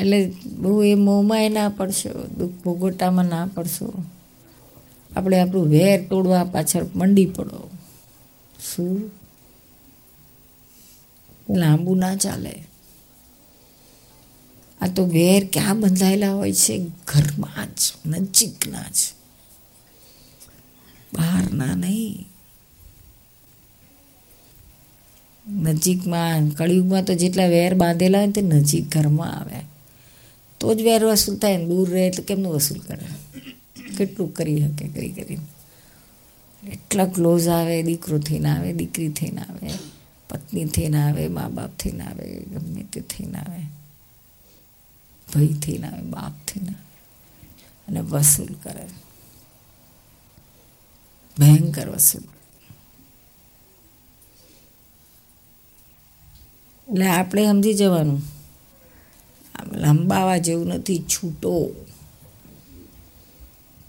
એટલે બહુ એ મોંમાં એ ના પડશો, દુઃખ ભોગવટામાં ના પડશો. આપણે આપણું વેર તોડવા પાછળ મંડી પડો. શું? લાંબુ ના ચાલે. આ તો વેર ક્યાં બંધાયેલા હોય છે? ઘરમાં જ, નજીકના જ. બહારના નહીં. નજીકમાં, કળિયુગમાં તો જેટલા વેર બાંધેલા હોય તે નજીક ઘરમાં આવે. તો જ વેર વસૂલ થાય ને દૂર રહે એટલે કેમનું વસૂલ કરે? કેટલું કરી શકે કરી કરીને? એટલા ક્લોઝ આવે, દીકરો થઈને આવે, દીકરી થઈને આવે, પત્ની થઈને આવે મા બાપ થઈને આવે, ગમે તે થઈને આવે, ભાઈ થઈને આવે, બાપ થઈને આવે, અને વસૂલ કરે. ભયંકર વસૂલ. એટલે આપણે સમજી જવાનું. લંબાવા જેવું નથી છૂટો.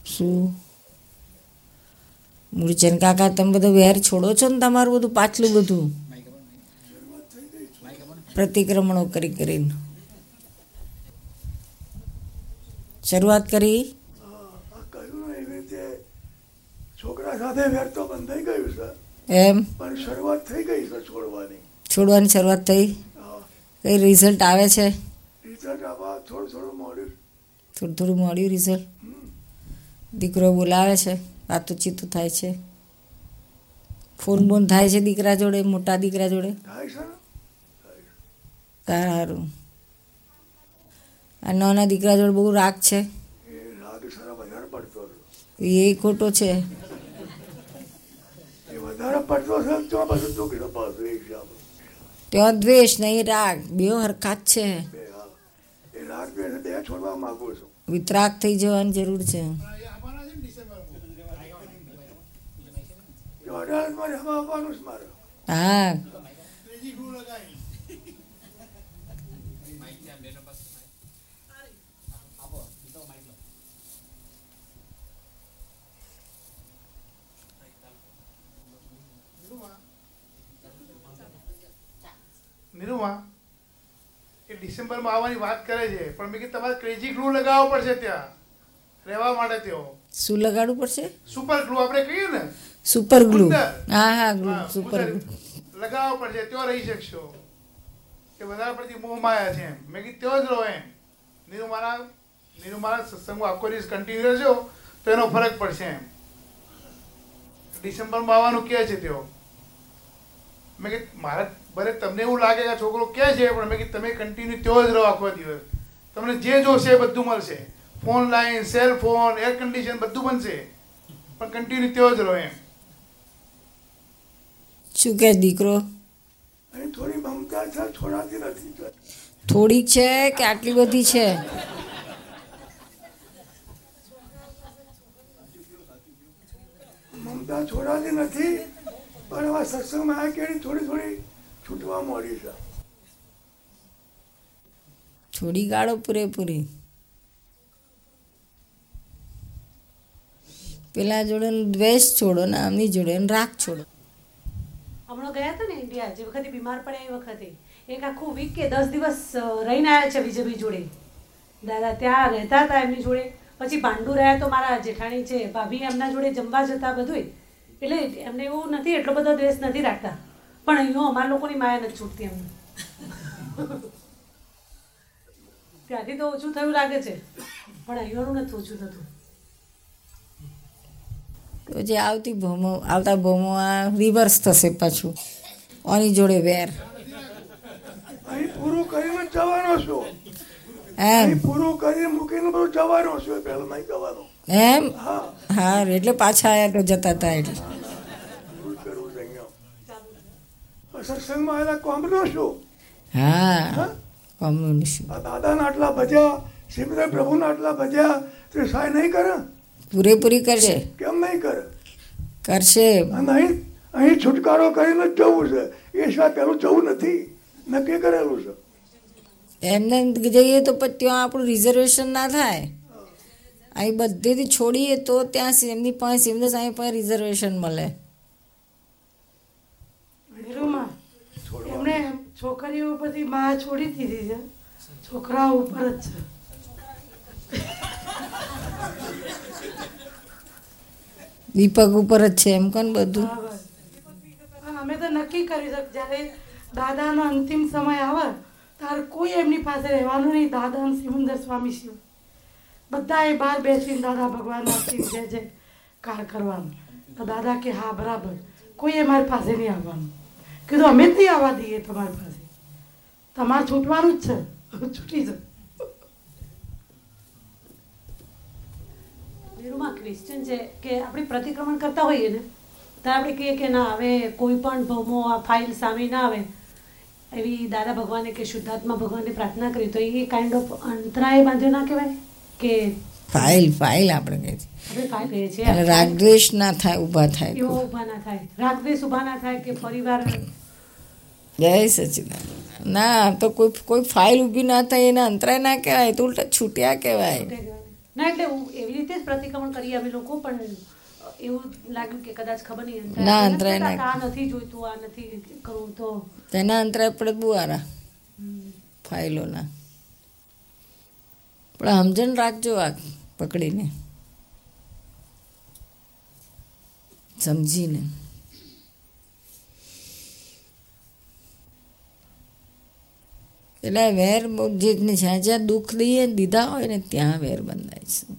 શું? મૂળચંદ કાકા તમે બધો વેર છોડો છો ને તમારું બધું પાછલું બધું? પ્રતિક્રમણો કરી કરીને. શરૂઆત કરી? છોકરા સાથે વેર તો બંધ થઈ ગયું છે. એમ? પણ શરૂઆત થઈ ગઈ છે છોડવાની. છોડવાની શરૂઆત થઈ? કઈ રિઝલ્ટ આવે છે? રિઝલ્ટ આવવા થોડું થોડું મળ્યું. થોડું થોડું મળ્યું રિઝલ્ટ. દીકરો બોલાવે છે વાતચીત થાય છે. ફોન બોન થાય છે દીકરા જોડે મોટા દીકરા જોડે? સારું. આ નાના દીકરા જોડે બહુ રાગ છે. એ ખોટો છે. ત્યાં દ્વેષ નહીં રાગ બે હરખાત છે. બે છોડવા માંગુ છું. વિતરાગ થઈ જવાની જરૂર છે. હા. નીરુમાં ડિસેમ્બરમાં આવવાની વાત કરે છે. પણ મેં કીધું તમારે ક્રેઝી ગ્લુ લગાવવો પડશે ત્યાં. રહેવા માટે તેઓ શું લગાડવું પડશે? સુપર ગ્લુ આપણે કહીએ ને? સુપર ગ્લુ હા હા ગ્લુ સુપર ગ્લુ લગાવવો પડશે ત્યાં રહી શકશો. કે વધારે પડતી મોહ માયા છે એમ. મેં કીધું ત્યાં જ રહો એમ. નીરુ મારા નીરુ મારા સત્સંગો આખો દિવસ કન્ટિન્યુ રહેશો તો એનો ફરક પડશે એમ. ડિસેમ્બરમાં આવવાનું કહે છે તેઓ. મેં કીધું મારે ભલે તમને એવું લાગે કે આ છોકરો કે છે પણ મેં કીધું તમે કન્ટિન્યુ ત્યો જ રહો આખો દિવસ. તમને જે જોશે એ બધું મળશે. Phone line cell phone air condition બધું બનશે. પણ કન્ટિન્યુ ત્યો જ રહો એમ. શું કે દીકરો? થોડી મમતા છે છોડાતી નથી થોડીક છે કે આટલી બધી છે? મમતા છોડાતી નથી પણ આ સત્સંગમાં આ કેળી થોડી થોડી છૂટવા મળી છે. થોડી ગાળો પૂરેપૂરી. પેલા જોડે દ્વેષ છોડો ને આમની જોડે રાખ છોડો. હમણાં ગયા હતા ને ઇન્ડિયા જે વખતે બીમાર પડ્યા એ વખતે. એક આખું વીક કે દસ દિવસ રહીને આવ્યા છે વિજયભાઈ જોડે. દાદા ત્યાં રહેતા હતા એમની જોડે. પછી પાંડુ રહ્યા તો મારા જેઠાણી છે ભાભી એમના જોડે જમવા જતા બધુંય. એટલે એમને એવું નથી એટલો બધો દ્વેષ નથી રાખતા. પણ અહીંયા અમારા લોકોની માયા નથી છૂટતી એમને ત્યાંથી તો ઓછું થયું લાગે છે. પણ અહીંયાનું નથી ઓછું થતું. તો જે આવતી ભમો આવતા ભમો આ રિવર્સ થશે પાછું. ઓની જોડે વેર. અહીં પૂરું કરીને જ જવાનો છું. એમ. પૂરું કરી મૂકીને બધું જવાનો છું પહેલા નહીં જવાનો. એમ? હા. હા એટલે પાછા આવ્યા તો જતા હતા એટલે પૂરું કરવું છે અહીંયા સત્સંગમાં આવેલા કોમનો છું. હા કોમ્યુનિસ્ટ દાદાના આટલા ભજ્યા સિમરે પ્રભુના આટલા ભજ્યા તે સહાય નહીં કરે? પૂરેપૂરી કરશે. કેમ નહીં કરે? કરશે. અને અહીં અહીં છુટકારો કરીને જ જવું છે. એ સિવાય પેલું જવું નથી. નક્કી કરેલું છે. એમને જઈએ તો પછી ત્યાં આપણું રિઝર્વેશન ના થાય. અહીં બધેથી છોડીએ તો ત્યાં એમની પાસે એમને સામે પાસે રિઝર્વેશન મળે વીરુમાં એમણે છોકરીઓ ઉપરથી માં છોડી દીધી છે. છોકરાઓ ઉપર જ છે. દીપક ઉપર જ છે એમ કોણ બધું? અમે તો નક્કી કરી શક જ્યારે દાદાનો અંતિમ સમય આવે ત્યારે કોઈ એમની પાસે રહેવાનું નહીં દાદા અને સિમંદર સ્વામી શિવ બધા એ બહાર બેસીને દાદા ભગવાનના શિવ જે જે કાર કરવાનું. તો દાદા કે હા બરાબર. કોઈ અમારી પાસે નહીં આવવાનું. કીધું અમે જ નહીં આવવા દઈએ તમારી પાસે. તમારે છૂટવાનું જ છે. છૂટી જાય વીરુમાં ક્વેશ્ચન છે કે આપણે પ્રતિક્રમણ કરતા હોઈએ ને ત્યારે આપણે કહીએ કે ના હવે કોઈ પણ ભૌમો આ ફાઇલ સામે ના આવે એવી દાદા ભગવાને કે શુદ્ધાત્મા ભગવાનને પ્રાર્થના કરી તો એ કાઇન્ડ ઓફ અંતરાય બાંધ્યો ના કહેવાય કે ફાઇલ ફાઇલ આપણે કહે છે ફાઇલ કહીએ છીએ. એટલે રાગદ્વેષ ના થાય ઊભા થાય એવો ઊભા ના થાય. રાગદ્વેષ ઊભા ના થાય કે પરિવાર જય સચિદાન ના તો કોઈ કોઈ ફાઇલ ઊભી ના થાય એના અંતરાય ના કહેવાય તો ઉલટા છૂટ્યા કહેવાય. ના એટલે એવી રીતે જ પ્રતિક્રમણ કરી અમે લોકો પણ એવું લાગ્યું કે કદાચ ખબર નહીં ના, અંતરાય અંતરાય ના. આ નથી જોઈતું આ નથી કરવું તો. તેના અંતરાય પડે બહુ આરા. ફાઇલોના. પણ સમજણ રાખજો આ પકડીને. સમજીને. એટલે વેર જેને જ્યાં જ્યાં દુઃખ દઈએ દીધા હોય ને ત્યાં વેર બંધાય છે.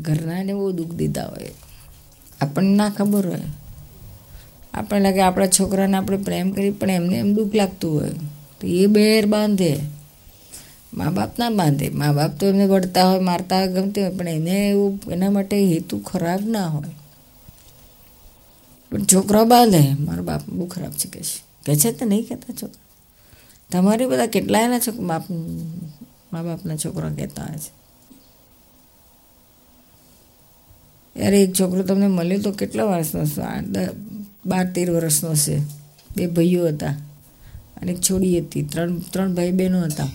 ઘરનાને બહુ દુઃખ દીધા હોય. આપણને ના ખબર હોય. આપણે લાગે આપણા છોકરાને આપણે પ્રેમ કરી, પણ એમને એમ દુઃખ લાગતું હોય. તો એ બેર બાંધે. મા બાપ ના બાંધે. મા બાપ તો એમને વળતા હોય, મારતા હોય, ગમતી હોય, પણ એને એવું, એના માટે હેતુ ખરાબ ના હોય. પણ છોકરો બાંધે. મારો બાપ બહુ ખરાબ છે કે છે. કે છે તો નહીં કહેતા છોકરા. તમારી બધા કેટલાયના છોક, બાપ મા બાપના છોકરા કહેતા હોય છે? યાર એક છોકરો તમને મળ્યો તો કેટલા વર્ષનો છે? બાર, તેર વર્ષનો છે. બે ભાઈઓ હતા અને એક છોડી હતી. ત્રણ ત્રણ ભાઈ બહેનો હતા.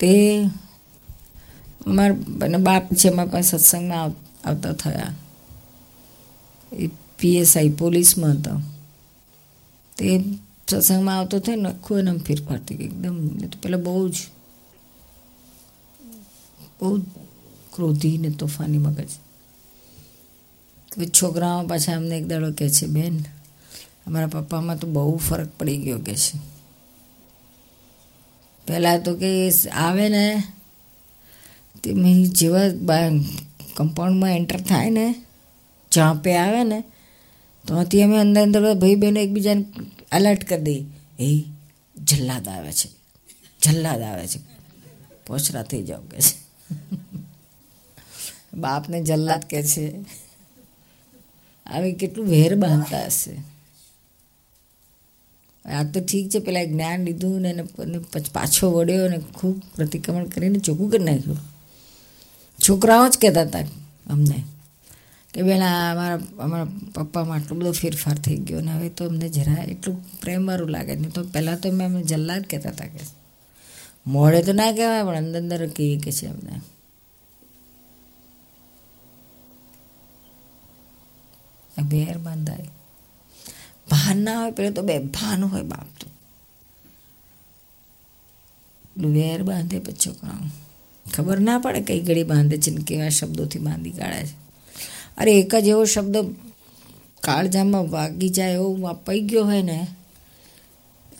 તે મારા બાપ છે મારા પાસે સત્સંગમાં આવતા થયા. એ પીએસઆઈ પોલીસમાં હતા. તે સત્સંગમાં આવતો થયો ને આખું એને થઈ ગયો એકદમ. પેલા બહુ જ, બહુ ક્રોધી ને તોફાની મગજ. છોકરાઓ પાછા અમને એક દાડો કહે છે, બેન, અમારા પપ્પામાં તો બહુ ફરક પડી ગયો કે છે. પહેલાં તો કે આવે ને, તે જેવા કમ્પાઉન્ડમાં એન્ટર થાય ને ચાંપે આવે ને તો ત્યાંથી અમે અંદર અંદર ભાઈ બહેનો એકબીજાને એલર્ટ કરી દઈએ. એ, જલ્લાદ આવે છે. જલ્લાદ આવે છે. પોછરા થઈ જાવ કે છે. બાપને જલ્લાદ કે છે. આવી કેટલું વેર બાંધતા હશે. આ તો ઠીક છે, પેલા જ્ઞાન લીધું ને એને પાછો વળ્યો ને ખૂબ પ્રતિક્રમણ કરીને ચોખ્ખું કરી નાખ્યું. છોકરાઓ જ કહેતા હતા અમને. કે આ અમારા અમારા પપ્પામાં આટલો બધો ફેરફાર થઈ ગયો ને હવે તો અમને જરા એટલું પ્રેમવાળું લાગે નહીં તો પહેલાં તો મેં અમને જલ્લાદ કહેતા હતા કે મોડે તો ના કહેવાય, પણ અંદર અંદર કહીએ કે છે અમને. વેર બાંધાય. ભાન ના હોય પેલા તો બે ભાન હોય બાપ તો. વેર બાંધે પછી છોકરાઓ. ખબર ના પડે કઈ ઘડી બાંધે છે ને કેવા શબ્દોથી બાંધી કાઢે છે. અરે એક જ એવો શબ્દ કાળજામાં વાગી જાય એવો વાપાઈ ગયો હોય ને,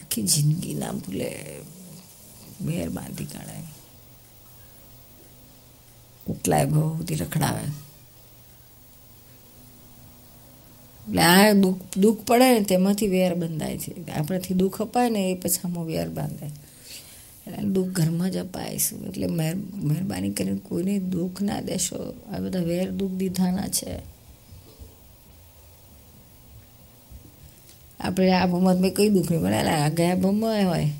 આખી જિંદગી ના ભૂલે. વેર બાંધી કાઢે એટલાય બહુ બધી રખડાવે. એટલે આ દુઃખ દુઃખ પડે ને તેમાંથી વેર બંધાય છે. આપણાથી દુઃખ અપાય ને એ આમાં વેર બાંધાય એટલે દુઃખ ઘરમાં જ અપાઈશું. એટલે મહેર, મહેરબાની કરીને કોઈને દુઃખ ના દેશો. આ બધા વેર દુઃખ દીધાના છે. આપણે આ ભમત મેં કઈ દુઃખ નહીં મળે. આ ગયા ભમમાં હોય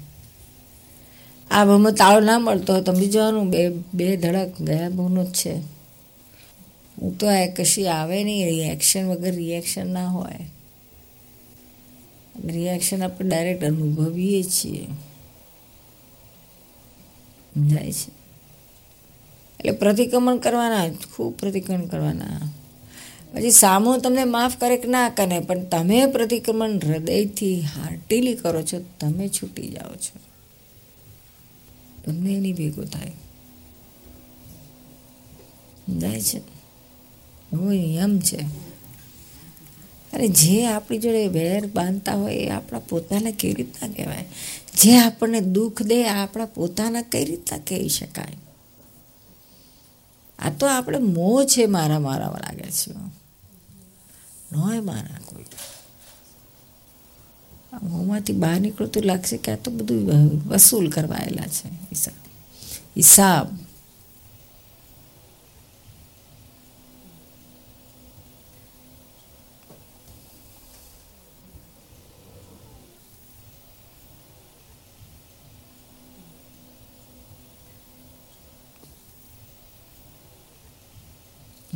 આ ભમમાં તાળો ના મળતો હોય તમે જવાનું. બે બે ધડક ગયા ભમનો જ છે. હું તો આ કશી આવે નહીં. રિએક્શન વગર રિએક્શન ના હોય. રિએક્શન આપણે ડાયરેક્ટ અનુભવીએ છીએ. સમજાય છે. એટલે પ્રતિક્રમણ કરવાના, ખૂબ પ્રતિક્રમણ કરવાના. પછી સામો તમને માફ કરે કે ના કરે, પણ તમે પ્રતિક્રમણ હૃદયથી હાર્ટીલી કરો છો, તમે છૂટી જાઓ છો. તમને એની ભેગો થાય. જાય છે. બહુ નિયમ છે. અરે જે આપણી જોડે વેર બાંધતા હોય એ આપણા પોતાના કેવી રીતના કહેવાય? જે આપણને દુઃખ દે આપણા પોતાના કઈ રીતના કહી શકાય? આ તો આપણે મોહ છે મારા મારા લાગે છે. નોય મારા કોઈ. મોંમાંથી બહાર નીકળો તો લાગશે કે આ તો બધું વસૂલ કરવાયેલા છે હિસાબ હિસાબ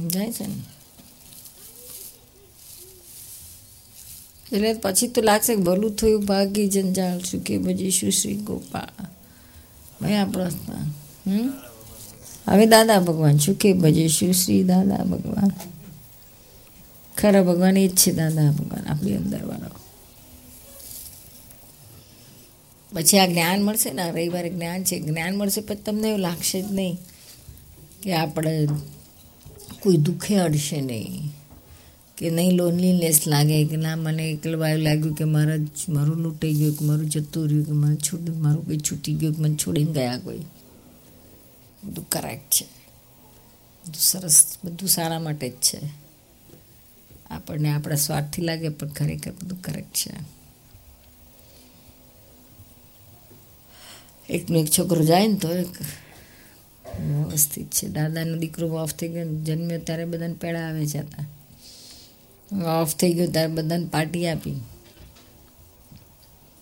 જાય છે ને? એટલે પછી તો લાગશે કે ભલું થયું ભાગી જંજાળ શું કે પછી શું શ્રી ગોપાલ. ભાઈ આપણો હમ? હવે દાદા ભગવાન શું કે ભજે શું શ્રી દાદા ભગવાન? ખરા ભગવાન, એ જ છે દાદા ભગવાન આપણી અંદરવાળો પછી આ જ્ઞાન મળશે ને રવિવારે જ્ઞાન છે. જ્ઞાન મળશે પછી તમને એવું લાગશે જ નહીં કે આપણે કોઈ દુઃખે અડશે નહીં. કે નહીં લોનલીનેસ લાગે, કે ના, મને એકલવાયું લાગ્યું કે મારા મારું લૂંટાઈ ગયું, કે મારું જતું રહ્યું, કે મને છૂટ મારું કોઈ છૂટી ગયું, કે મને છોડીને ગયા કોઈ. બધું કરેક્ટ છે. બધું સરસ, બધું સારા માટે જ છે. આપણને આપણા સ્વાર્થથી લાગે, પણ ખરેખર બધું કરેક્ટ છે. એકનો એક છોકરો જાય ને તો એક વ્યવસ્થિત છે. દાદાનો દીકરો ઓફ થઈ ગયો જન્મ્યો ત્યારે બધાને પેડા આવે છે હતા ઓફ થઈ ગયો ત્યારે બધાને પાર્ટી આપી.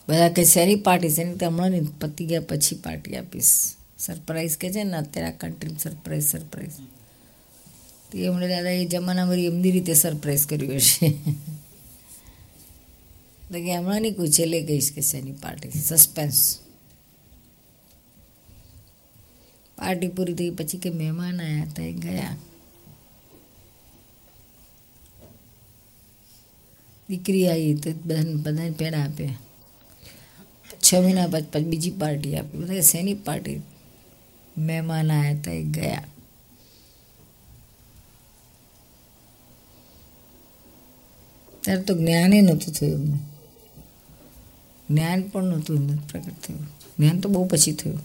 બધા કે શેરી પાર્ટી? છે એની હમણાં નહીં પતી ગયા પછી પાર્ટી આપીશ. સરપ્રાઈઝ કે છે ને અત્યારે આ કન્ટ્રી સરપ્રાઈઝ સરપ્રાઈઝ. તો એમણે દાદા એ જમાનામાં એમની રીતે સરપ્રાઈઝ કર્યું હશે. તો કે હમણાં નહીં કોઈ છેલ્લે કહીશ કે શેની પાર્ટી. સસ્પેન્સ પાર્ટી પૂરી થઈ પછી કે મહેમાન આવ્યા હતા એ ગયા દીકરી આવી તો બધાને બધાને પેડા આપ્યા છ મહિના પછી પછી બીજી પાર્ટી આપી બધા શેની પાર્ટી મહેમાન આવ્યા હતા એ ગયા ત્યારે તો જ્ઞાને નહોતું થયું એમને જ્ઞાન પણ નહોતું એમને પ્રગટ થયું જ્ઞાન તો બહુ પછી થયું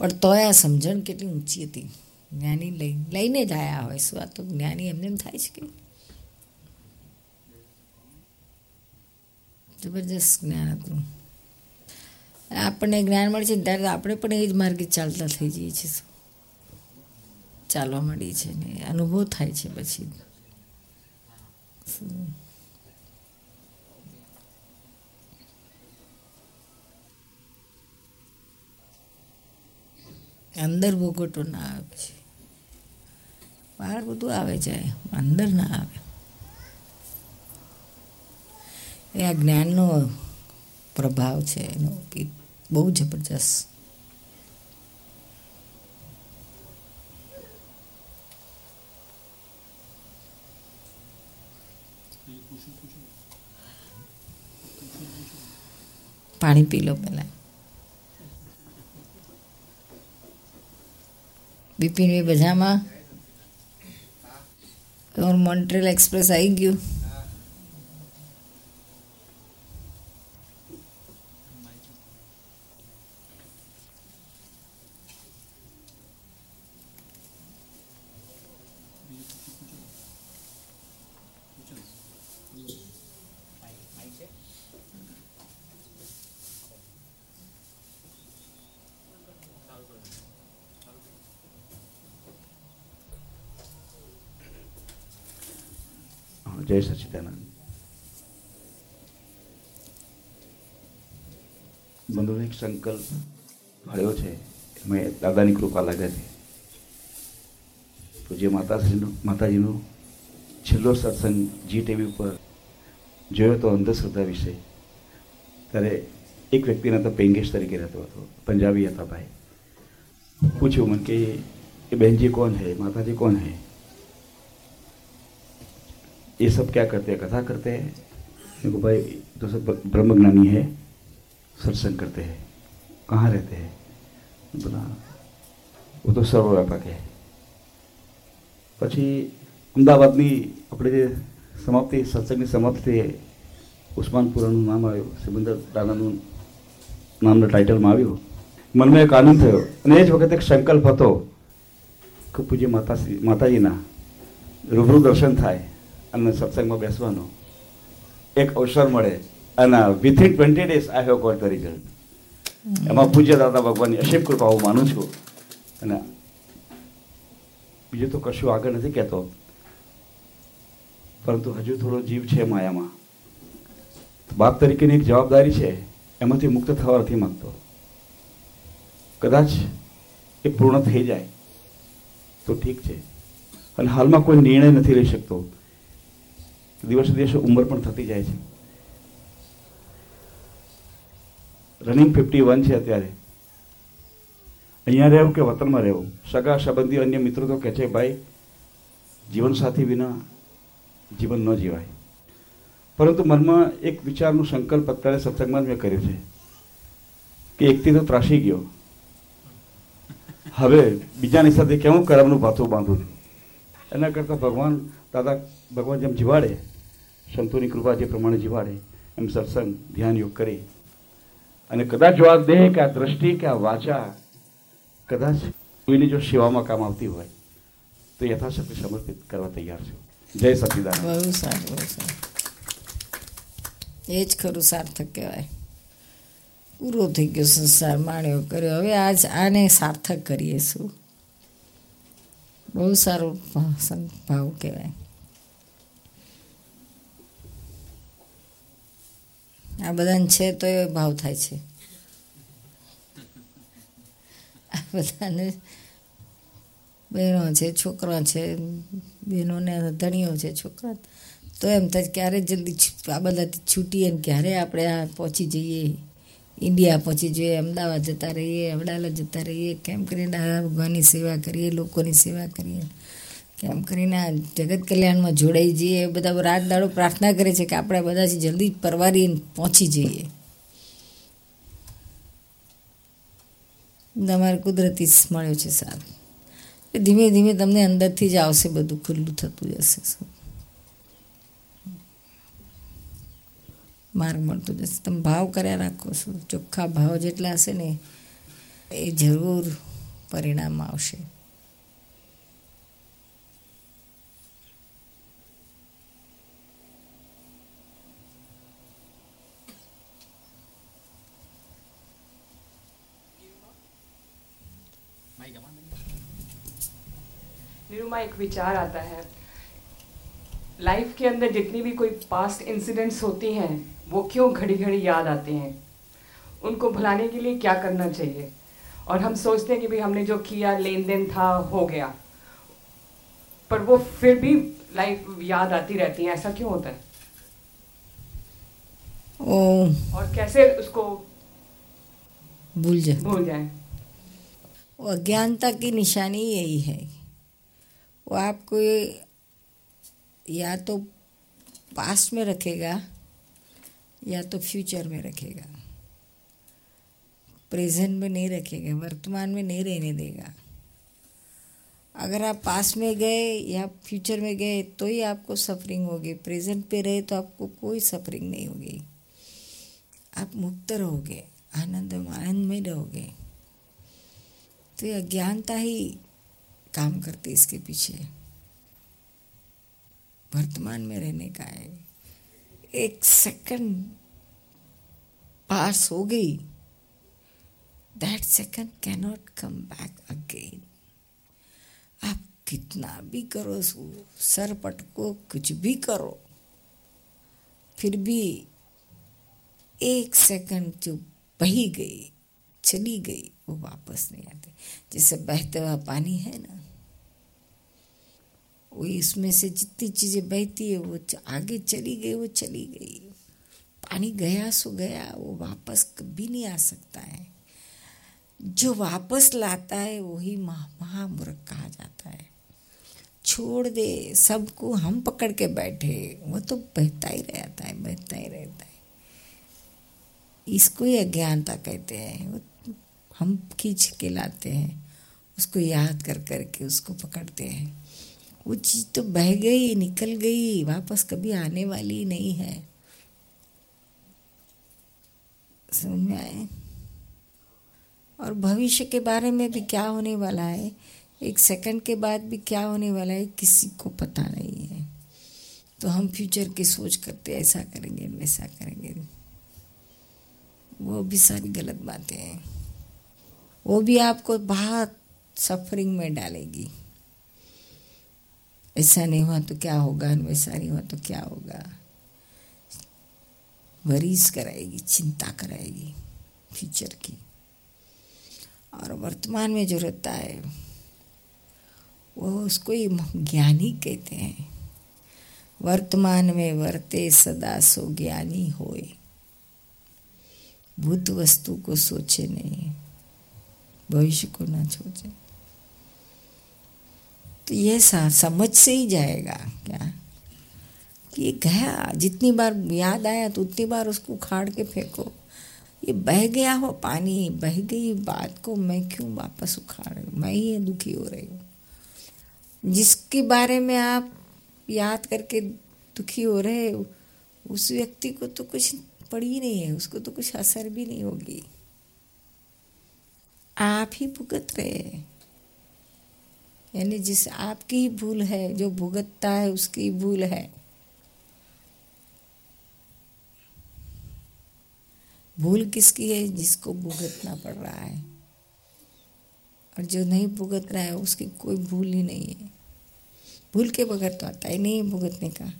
પણ તોય આ સમજણ કેટલી ઊંચી હતી. જ્ઞાની લઈ, લઈને જ આવ્યા હોય, શું આ તો જ્ઞાની એમને એમ થાય છે કે જબરજસ્ત જ્ઞાન હતું. આપણને જ્ઞાન મળે છે ત્યારે આપણે પણ એ જ માર્ગે ચાલતા થઈ જઈએ છીએ. ચાલવા મળીએ છીએ ને, અનુભવ થાય છે પછી. અંદર ભોગવટો ના આવે પછી બહાર બધું આવે જાય અંદર ના આવે. એ આ જ્ઞાનનો પ્રભાવ છે, એનો બહુ જબરજસ્ત. પાણી પી લો પહેલાં. બિપિન ભાઈ બધામાં? તમારું મોન્ટ્રેલ એક્સપ્રેસ આવી ગયું? જય સચિદાનંદ બંધુ એક સંકલ્પ મળ્યો છે. એમાં દાદાની કૃપા લાગે છે. તો જે માતાશ્રીનો માતાજીનો છેલ્લો સત્સંગ જી ટીવી ઉપર જોયો તો અંધશ્રદ્ધા વિશે. ત્યારે એક વ્યક્તિના તો પેંગેશ તરીકે રહેતો હતો. પંજાબી હતા ભાઈ. પૂછ્યું મને કે એ બહેનજી કોણ હૈ માતાજી કોણ હે ये सब क्या करते हैं कथा करते हैं देखो भाई तो सब ब्रह्मज्ञानी है सत्संग करते हैं कहाँ रहते हैं बोला वो તો સર્વવ્યાપક છે પછી અમદાવાદની આપણે જે સમાપ્તિ સત્સંગની સમાપ્તિ ઉસ્માનપુરાનું નામ આવ્યું સિમંદર દાદાનું નામના ટાઇટલમાં આવ્યું મનમાં એક આનંદ થયો અને એ જ વખતે એક સંકલ્પ હતો કે પૂજ્ય માતા માતાજીના રૂબરૂ દર્શન થાય અને સત્સંગમાં બેસવાનો. એક અવસર મળે અને within twenty days I have got the result એમાં પૂજ્ય દાદા ભગવાનની અસીમ કૃપા હું માનું છું. અને બીજું તો કશું આગળ નથી કહેતો. પરંતુ હજુ થોડો જીવ છે માયામાં. બાપ તરીકેની એક જવાબદારી છે, એમાંથી મુક્ત થવા નથી માંગતો. કદાચ એ પૂર્ણ થઈ જાય તો ઠીક છે. અને હાલમાં કોઈ નિર્ણય નથી લઈ શકતો. દિવસે દિવસે ઉંમર પણ થતી જાય છે. રનિંગ ફિફ્ટી વન છે અત્યારે. અહીંયા રહેવું કે વતનમાં રહેવું? સગા, સંબંધી, અન્ય મિત્રો તો કહે છે, ભાઈ, જીવનસાથી વિના જીવન ન જીવાય. પરંતુ મનમાં એક વિચારનું સંકલ્પ અત્યારે સત્સંગમાં મેં કર્યો છે કે એકથી તો ત્રાસી ગયો. હવે બીજાની સાથે કેવું કરવાનું ભાથું બાંધું? એના કરતાં ભગવાન, દાદા ભગવાન જેમ જીવાડે સંતોની કૃપા જે પ્રમાણે જીવાડે, એમ સત્સંગ, ધ્યાન યોગ કરે. અને કદાચ જો આ કે આ દ્રષ્ટિ કે આ વાચા કદાચ કોઈને જો સેવામાં કામ આવતી હોય, તો યથાશક્તિ સમર્પિત કરવા તૈયાર છું. જય સચિદાન બહુ સારું બહુ સારું. એ જ ખરું સાર્થક કહેવાય. પૂરો થઈ ગયો સંસાર, માણ્યો કર્યો. હવે આજ આને સાર્થક કરીએ શું? બહુ સારું ભાવ કહેવાય. આ બધાને છે તો એ ભાવ થાય છે. આ બધાને બહેનો છે, છોકરા છે, બહેનોને ધણીઓ છે, છોકરા તો એમ થાય ક્યારે જલ્દી આ બધાથી છૂટીએ ને ક્યારે આપણે આ પહોંચી જઈએ. ઇન્ડિયા પહોંચી જઈએ, અમદાવાદ જતા રહીએ, અમદાવાદ જતા રહીએ, કેમ કરીને દાદા ભગવાનની સેવા કરીએ, લોકોની સેવા કરીએ. કેમ કરીને આ જગત કલ્યાણમાં જોડાઈ જઈએ બધા રાત દાડો પ્રાર્થના કરે છે કે આપણે બધાથી જલ્દી પરવારી પહોંચી જઈએ. તમારે કુદરતી મળ્યો છે સારું ધીમે ધીમે તમને અંદરથી જ આવશે બધું, ખુલ્લું થતું જશે માર્ગ મળતો જશે. તમે ભાવ કર્યા રાખો છો. ચોખ્ખા ભાવ જેટલા હશે ને, એ જરૂર પરિણામ આવશે. निरुमा एक विचार आता है। लाइफ के अंदर जितनी भी कोई पास्ट इंसिडेंट्स होती हैं वो क्यों घड़ी घड़ी याद आते हैं? उनको भुलाने के लिए क्या करना चाहिए? और हम सोचते हैं कि भाई हमने जो किया लेन देन था हो गया। पर वो फिर भी लाइफ याद आती रहती है। ऐसा क्यों होता है? ओ और कैसे उसको भूल जाए। भूल जाए? अज्ञानता की निशानी यही है। वो आपको या तो पास्ट में रखेगा या तो फ्यूचर में रखेगा। प्रेजेंट में नहीं रखेगा, वर्तमान में नहीं रहने देगा। अगर आप पास में गए या फ्यूचर में गए तो ही आपको सफरिंग होगी। प्रेजेंट पे रहे तो आपको कोई सफरिंग नहीं होगी। आप मुक्त रहोगे आनंद आनंद में रहोगे। तो ये अज्ञानता ही काम करते इसके पीछे। वर्तमान में रहने का है। एक सेकंड पास हो गई। That second cannot come back again आप कितना भी करो, सर पटको, कुछ भी करो। फिर भी एक सेकंड जो बही गई, चली गई, वो वापस नहीं आते। जैसे बहते हुआ पानी है ना वो इसमें से जितनी चीज़ें बहती है, वो आगे चली गई, वो चली गई। पानी गया सो गया, वो वापस कभी नहीं आ सकता है। जो वापस लाता है, वही महामूर्ख कहा जाता है। छोड़ दे, सबको हम पकड़ के बैठे। वो तो बहता ही रहता है, बहता ही रहता है। इसको ही अज्ञानता कहते हैं। वो हम खींच के लाते हैं, उसको याद कर, करके उसको पकड़ते हैं। वो चीज़ तो बह गई, निकल गई, वापस कभी आने वाली नहीं है। समझ में आए और भविष्य के बारे में भी क्या होने वाला है? एक सेकंड के बाद भी क्या होने वाला है, किसी को पता नहीं है। तो हम फ्यूचर की सोच करते ऐसा करेंगे, वैसा करेंगे। वो भी सारी गलत बातें हैं। वो भी आपको बहुत सफरिंग में डालेगी। ऐसा नहीं हुआ तो क्या होगा वैसा नहीं हुआ तो क्या होगा? वरीज कराएगी, चिंता कराएगी फ्यूचर की। और वर्तमान में जो रहता है, वो उसको ही ज्ञानी कहते हैं। वर्तमान में वर्ते सदा सो ज्ञानी होए। भूत वस्तु को सोचे नहीं, भविष्य को ना सोचे। तो ये समझ से ही जाएगा, क्या? कि ये गया, जितनी बार याद आया तो उतनी बार उसको उखाड़ के फेंको। ये बह गया हो पानी, बह गई बात को, मैं क्यों वापस उखाड़ रही हूँ मैं ही दुखी हो रही हूँ। जिसके बारे में आप याद करके दुखी हो रहे उस व्यक्ति को तो कुछ पड़ी नहीं है, उसको तो कुछ असर भी नहीं होगी। आप ही भुगत रहे यानी जिस आपकी ही भूल है, जो भुगतता है, उसकी भूल है। भूल किसकी है? जिसको भुगतना पड़ रहा है। और जो नहीं भुगत रहा है, उसकी कोई भूल ही नहीं है। भूल के बगैर तो आता ही नहीं भुगतने का।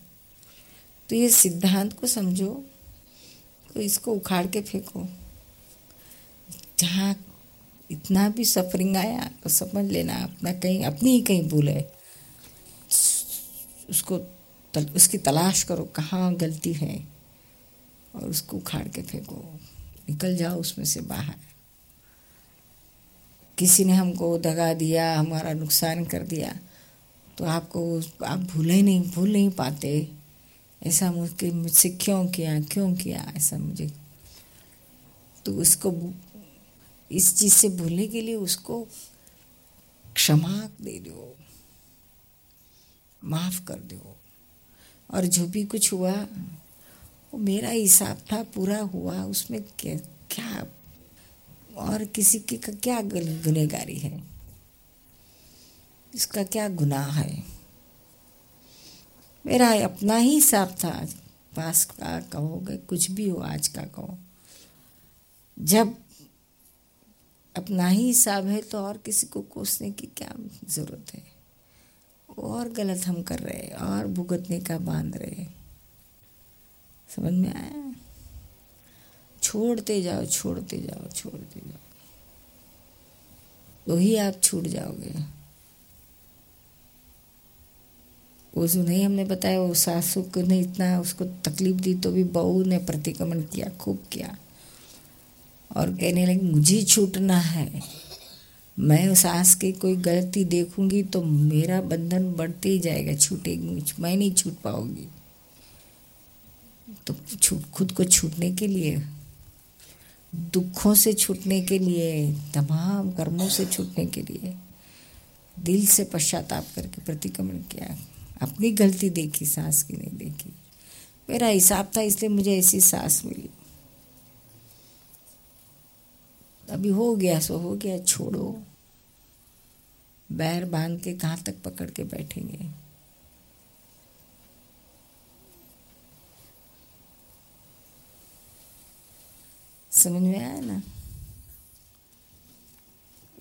तो ये सिद्धांत को समझो तो इसको उखाड़ के फेंको। जहाँ इतना भी सफरिंग आया तो समझ लेना अपना कहीं अपनी ही कहीं भूल है। उसको तल, उसकी तलाश करो कहाँ गलती है और उसको उखाड़ के फेंको। निकल जाओ उसमें से बाहर। किसी ने हमको दगा दिया हमारा नुकसान कर दिया तो आपको आप भूले नहीं भूल नहीं पाते। ऐसा मुझके मुझसे क्यों किया क्यों किया ऐसा मुझे। तो उसको इस चीज़ से भूलने के लिए उसको क्षमा दे दो। माफ़ कर दो। और जो भी कुछ हुआ, वो मेरा हिसाब था, पूरा हुआ, उसमें क्या क्या और किसी की क्या गुनेगारी है? इसका क्या गुनाह है? मेरा अपना ही हिसाब था। पास का कहोगे, कुछ भी हो, आज का कहो। जब अपना ही हिसाब है तो और किसी को कोसने की क्या ज़रूरत है? और गलत हम कर रहे हैं, और भुगतने का बाँध रहे समझ में आया? छोड़ते जाओ छोड़ते जाओ छोड़ते जाओ। तो ही आप छूट जाओगे। वो जो नहीं हमने बताया, वो सासू ने इतना उसको तकलीफ़ दी तो भी बहू ने प्रतिक्रमण किया, खूब किया। और कहने लगी, मुझे छूटना है। मैं सास की कोई गलती देखूँगी तो मेरा बंधन बढ़ते ही जाएगा, छूटेगी मुझ मैं नहीं छूट पाऊँगी। तो छूट, खुद को छूटने के लिए? दुखों से छूटने के लिए, तमाम कर्मों से छूटने के लिए। दिल से पश्चाताप करके प्रतिक्रमण किया। अपनी गलती देखी, सांस की नहीं देखी। मेरा हिसाब था इसलिए मुझे ऐसी सांस मिली। अभी हो गया सो हो गया छोड़ो। बैर बाँध के कहाँ तक पकड़ के बैठेंगे? समझ में आया ना?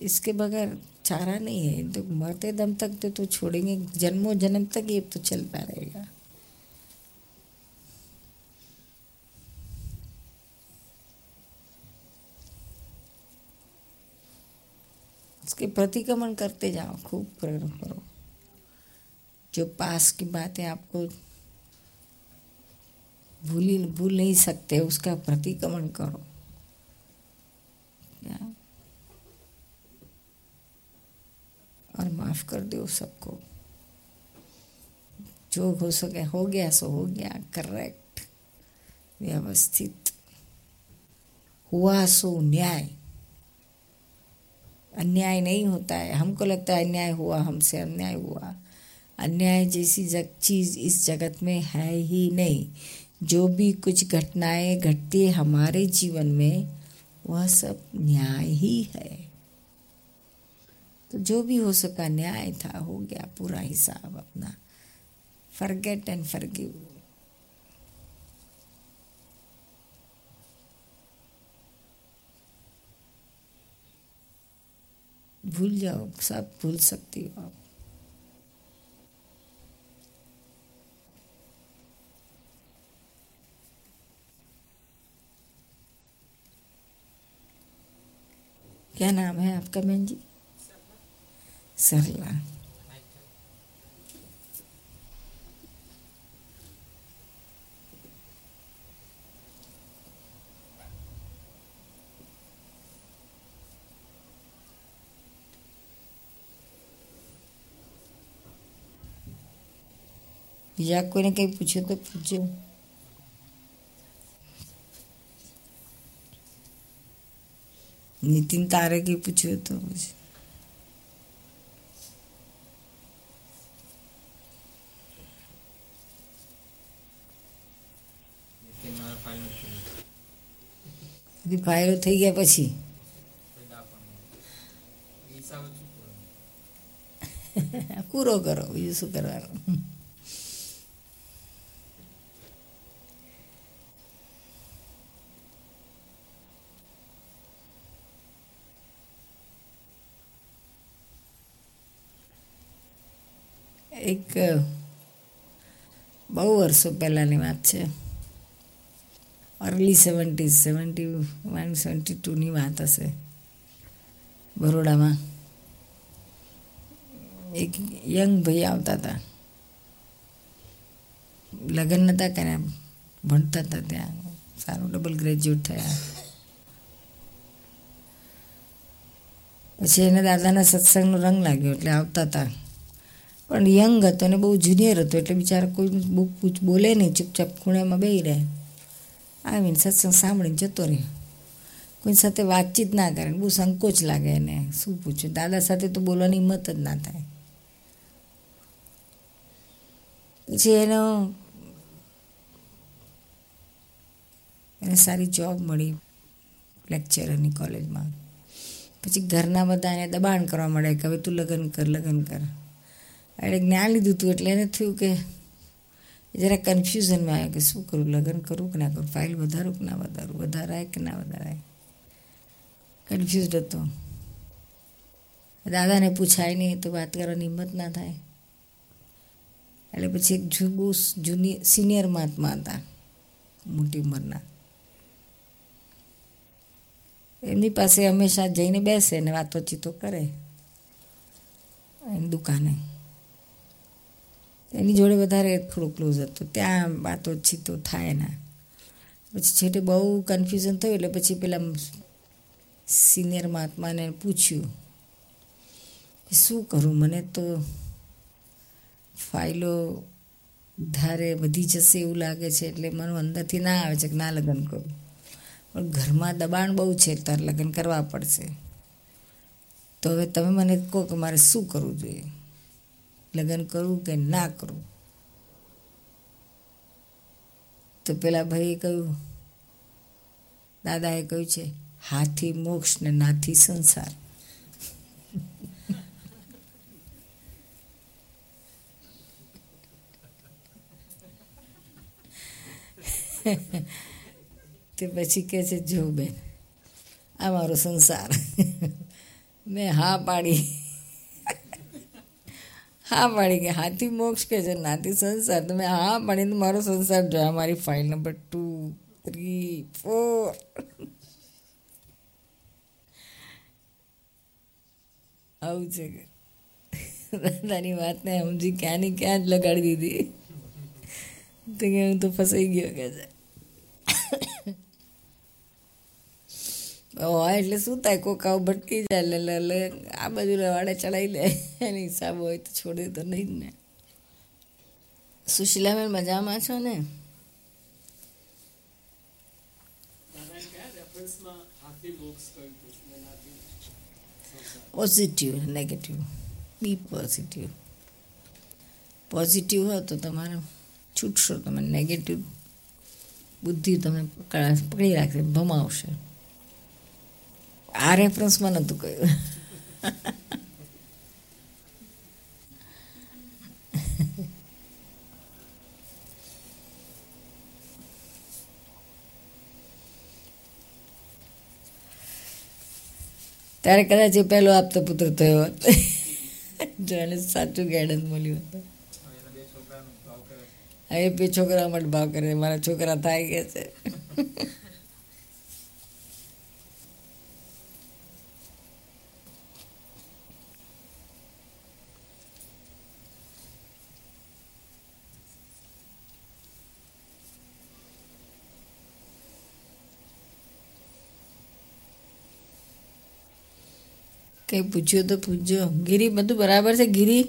इसके बगैर चारा नहीं है। तो मरते दम तक तो, तो छोड़ेंगे। जन्मों जन्म तक ये तो चलता रहेगा। उसके प्रतिक्रमण करते जाओ, खूब प्रकरण करो। जो पास की बातें आपको भूल भूल नहीं सकते, उसका प्रतिक्रमण करो। और माफ़ कर दो सबको। जो हो सके, हो गया सो हो गया करेक्ट व्यवस्थित। हुआ सो न्याय। अन्याय नहीं होता है। हमको लगता है अन्याय हुआ, हमसे अन्याय हुआ। अन्याय जैसी जग, चीज़ इस जगत में है ही नहीं। जो भी कुछ घटनाएँ घटती है हमारे जीवन में, वह सब न्याय ही है। तो जो भी हो सका न्याय था, हो गया पूरा हिसाब अपना। फॉरगेट एंड फॉरगिव भूल जाओ सब भूल सकती हो आप। क्या नाम है आपका बहन जी? सरला બીજા કોઈને કંઈ પૂછ્યું તો પૂછજો. નીતિન તારે કંઈ પૂછ્યું તો પછી. બધી ફાયરો થઈ ગયા પછી? પૂરો કરો બીજું શું કરવાનું? એક, બહુ વર્ષો પહેલાંની વાત છે. Early seventies seventy one seventy ટુની વાત હશે. બરોડામાં. એક યંગ ભાઈ આવતા હતા. લગ્ન નહોતા કર્યા, ભણતા હતા ત્યાં. સારું ડબલ ગ્રેજ્યુએટ થયા. પછી એને દાદાના સત્સંગનો રંગ લાગ્યો એટલે આવતા હતા. પણ યંગ હતો અને બહુ જુનિયર હતો એટલે બિચારા કોઈ બહુ પૂછ બોલે નહીં, ચૂપચાપ ખૂણામાં બેહી રહે. આવીને સત્સંગ સાંભળીને જતો રહ્યો. કોઈ સાથે વાતચીત ના કરે બહુ સંકોચ લાગે એને. શું પૂછ્યું દાદા સાથે તો બોલવાની હિંમત જ ના થાય. પછી એનો એને સારી જોબ મળી લેક્ચરની કોલેજમાં પછી ઘરના બધા એને દબાણ કરવા મળે કે હવે તું લગ્ન કર લગ્ન કર. એણે જ્ઞાન લીધું હતું એટલે એને થયું કે જરા કન્ફ્યુઝનમાં આવ્યો કે શું કરું, લગ્ન કરું કે ના કરું ફાઇલ વધારું કે ના વધારું, વધારાય કે ના વધારાય? કન્ફ્યુઝડ હતો. દાદાને પૂછાય નહીં, તો વાત કરવાની હિંમત ના થાય. એટલે પછી એક બહુ જૂની સિનિયર મહાત્મા હતા, મોટી ઉંમરના. એમની પાસે હંમેશા જઈને બેસે ને વાતોચીતો કરે એની દુકાને. એની જોડે વધારે થોડું ક્લોઝ હતું. ત્યાં વાતો વાતોચીતો થાય ના. પછી છેટે બહુ કન્ફ્યુઝન થયું એટલે પછી પેલા સિનિયર મહાત્માને પૂછ્યું શું કરું? મને તો ફાઇલો ધારે વધી જશે એવું લાગે છે એટલે મને અંદરથી ના આવે છે કે ના લગ્ન કરું. પણ ઘરમાં દબાણ બહુ છે, તાર લગ્ન કરવા પડશે. તો હવે તમે મને કહો કે મારે શું કરવું જોઈએ? લગ્ન કરવું કે ના કરવું તો પેલા ભાઈએ કહ્યું, દાદાએ કહ્યું છે, હાથી મોક્ષ ને નાથી સંસાર. તે પછી કહે છે, જો બેન, આ મારો સંસાર. મેં હા પાડી. હા પાડી કે હાથી મોક્ષ કે છે? નાથી સંસાર. તમે હા પાડીને મારો સંસાર જોયા. મારી file number two three four આવું છે કે? દાદાની વાતને સમજી ક્યાંની ક્યાં જ લગાડી દીધી. તો કે હું તો ફસાઈ ગયો કે છે? હોય એટલે શું થાય? કોકાઓ ભટકી જાય એટલે એટલે આ બાજુ વાડે ચડાવી લે. એની હિસાબ હોય તો છોડે તો નહીં જ ને સુશીલાબેન મજામાં છો ને? Positive negative B positive positive હોય તો તમારે છૂટશો. તમે નેગેટિવ બુદ્ધિ તમે પકડી રાખશે, ભમાવશે. આ રેફરન્સમાં નહોતું કહ્યું ત્યારે કદાચ એ પહેલો આપતો પુત્ર થયો હતો. જો એને સાચું ગાઈડન્સ મળ્યું હતું હા, એ બે છોકરા માટે ભાવ કરે. મારા છોકરા થાય ગયા છે? કંઈ પૂછ્યું તો પૂછજો. ગીરી બધું બરાબર છે? ગીરી?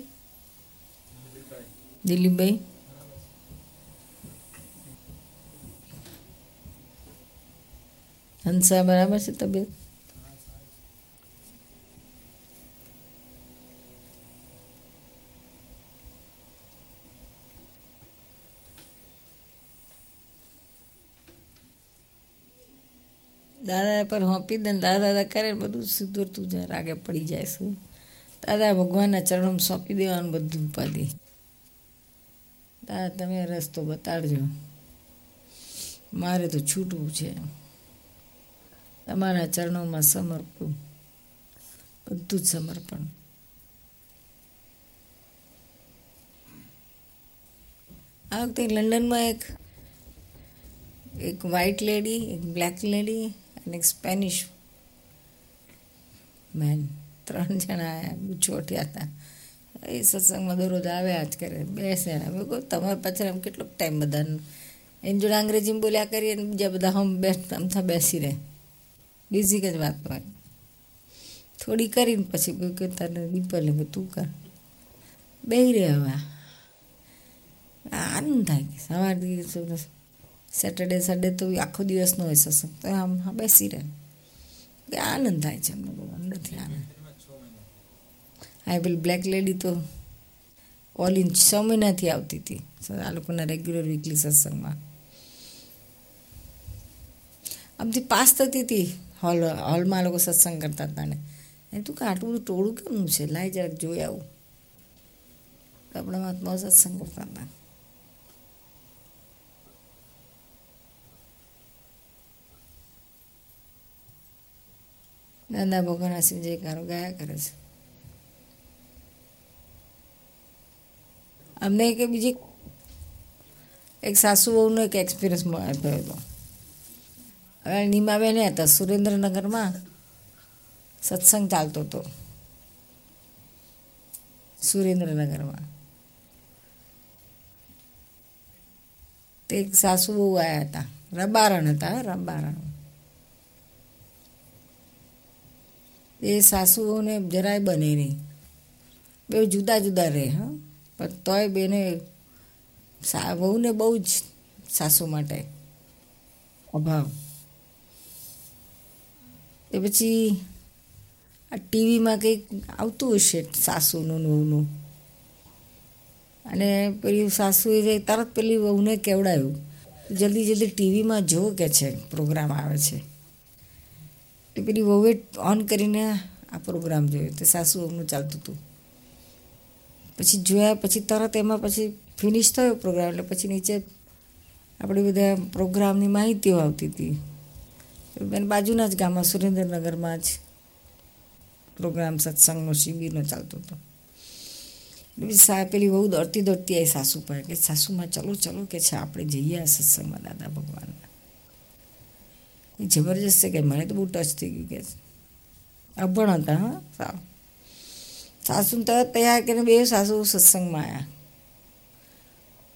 દિલીપભાઈ? હંસા બરાબર છે તબિયત? દાદા પર હોંપી દે દાદા દાદા કરે બધું સુધરતું જાય રાગે પડી જાય દાદા ભગવાનના ચરણમાં સોંપી દેવાનું બધું ઉપાધિ. દાદા, તમે રસ્તો બતાડજો. મારે તો છૂટવું છે. તમારા ચરણોમાં સમર્પણ બધું જ સમર્પણ. આ વખતે લંડનમાં એક એક વ્હાઇટ લેડી એક બ્લેક લેડી અને એક સ્પેનિશ મેન ત્રણ જણા ગુછોટ્યા હતા. એ સત્સંગમાં દરરોજ આવ્યા જ કરે બેસે અમે કહું તમારે પાછળ આમ કેટલોક ટાઈમ બધાને? એની જોડે અંગ્રેજીમાં બોલ્યા કરીએ ને બીજા બધા હમ બેસ અમથા બેસી રહે. બીજી જ વાત હોય. થોડી કરીને પછી કોઈ કે તને દીપલ તું કર. બે રહ્યા આનંદ થાય. સવારથી સેટરડે સન્ડે તો આખો દિવસનો હોય સત્સંગ તો આમ, હા, બેસી રહે. આનંદ થાય છે અમને બહુ અંદરથી આનંદ. હા, પેલી બ્લેક લેડી તો ઓલ ઇન છ મહિનાથી આવતી હતી. આ લોકોના રેગ્યુલર વીકલી સત્સંગમાં. આમથી પાસ થતી હતી હોલ હોલમાં લોકો સત્સંગ કરતા હતા ને. એ તું કે આટલું બધું ટોળું કેમનું છે? લાઈ જરાક જોઈ આવું. આપણા મહાત્માઓ સત્સંગ કરતા હતા. દાદા ભગવાનના શિવ જયકારો ગાયા કરે છે અમને કે બીજી એક સાસુ બહુનો એક એક્સપિરિયન્સ આપ્યો હતો હવે નીમાબેને હતા સુરેન્દ્રનગરમાં સત્સંગ ચાલતો હતો સુરેન્દ્રનગરમાં તે એક સાસુ બહુ આવ્યા હતા રબારણ હતા રબારણ એ સાસુઓને જરાય બને નહીં. બે જુદા જુદા રહે, હા. પણ તોય બેને વહુને બહુ જ સાસુ માટે અભાવ. એ પછી આ ટીવીમાં કંઈક આવતું હશે સાસુનું વહુનું. અને પેલી સાસુએ તરત પેલી વહુને કેવડાયું જલ્દી જલ્દી ટીવીમાં જો કે છે, પ્રોગ્રામ આવે છે. એ પેલી વહુએ ઓન કરીને આ પ્રોગ્રામ જોયો. તે સાસુ વહુનું ચાલતું હતું. પછી જોયા, પછી તરત એમાં પછી ફિનિશ થયો પ્રોગ્રામ એટલે પછી નીચે આપણે બધા પ્રોગ્રામની માહિતીઓ આવતી હતી. બેન બાજુના જ ગામમાં, સુરેન્દ્રનગરમાં જ પ્રોગ્રામ સત્સંગનો, શિબિરનો ચાલતો હતો. સા, પેલી બહુ દોડતી દોડતી આવી સાસુ પાસે કે સાસુમાં, ચલો ચલો કે છે, આપણે જઈએ સત્સંગમાં દાદા ભગવાનના. જબરજસ્ત છે કે મને તો બહુ ટચ થઈ ગયું કે અભણ હતા, હા, સાવ. સાસુ તરત તૈયાર કરીને બે સાસુ સત્સંગમાં આવ્યા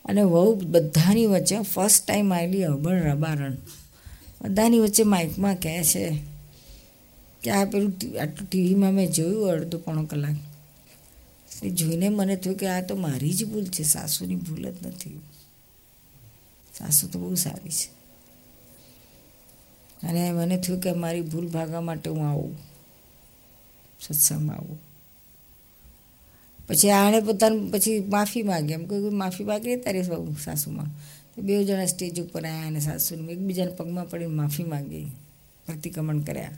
અને વહુ બધાની વચ્ચે ફર્સ્ટ ટાઈમ આવેલી અભણ રબારણ. બધાની વચ્ચે માઇકમાં કહે છે કે આ પેલું આટલું ટીવીમાં મેં જોયું અડધો પોણો કલાક. એ જોઈને મને થયું કે આ તો મારી જ ભૂલ છે, સાસુની ભૂલ જ નથી. સાસુ તો બહુ સારી છે. અને મને થયું કે મારી ભૂલ ભાગવા માટે હું આવું. સત્સંગમાં આવું. પછી આણે પોતાનું પછી માફી માગી. એમ કોઈ માફી માગી તારી સાસુમાં. બે જણા સ્ટેજ ઉપર આવ્યા અને સાસુને એકબીજાના પગમાં પડીને માફી માંગી. પ્રતિક્રમણ કર્યા.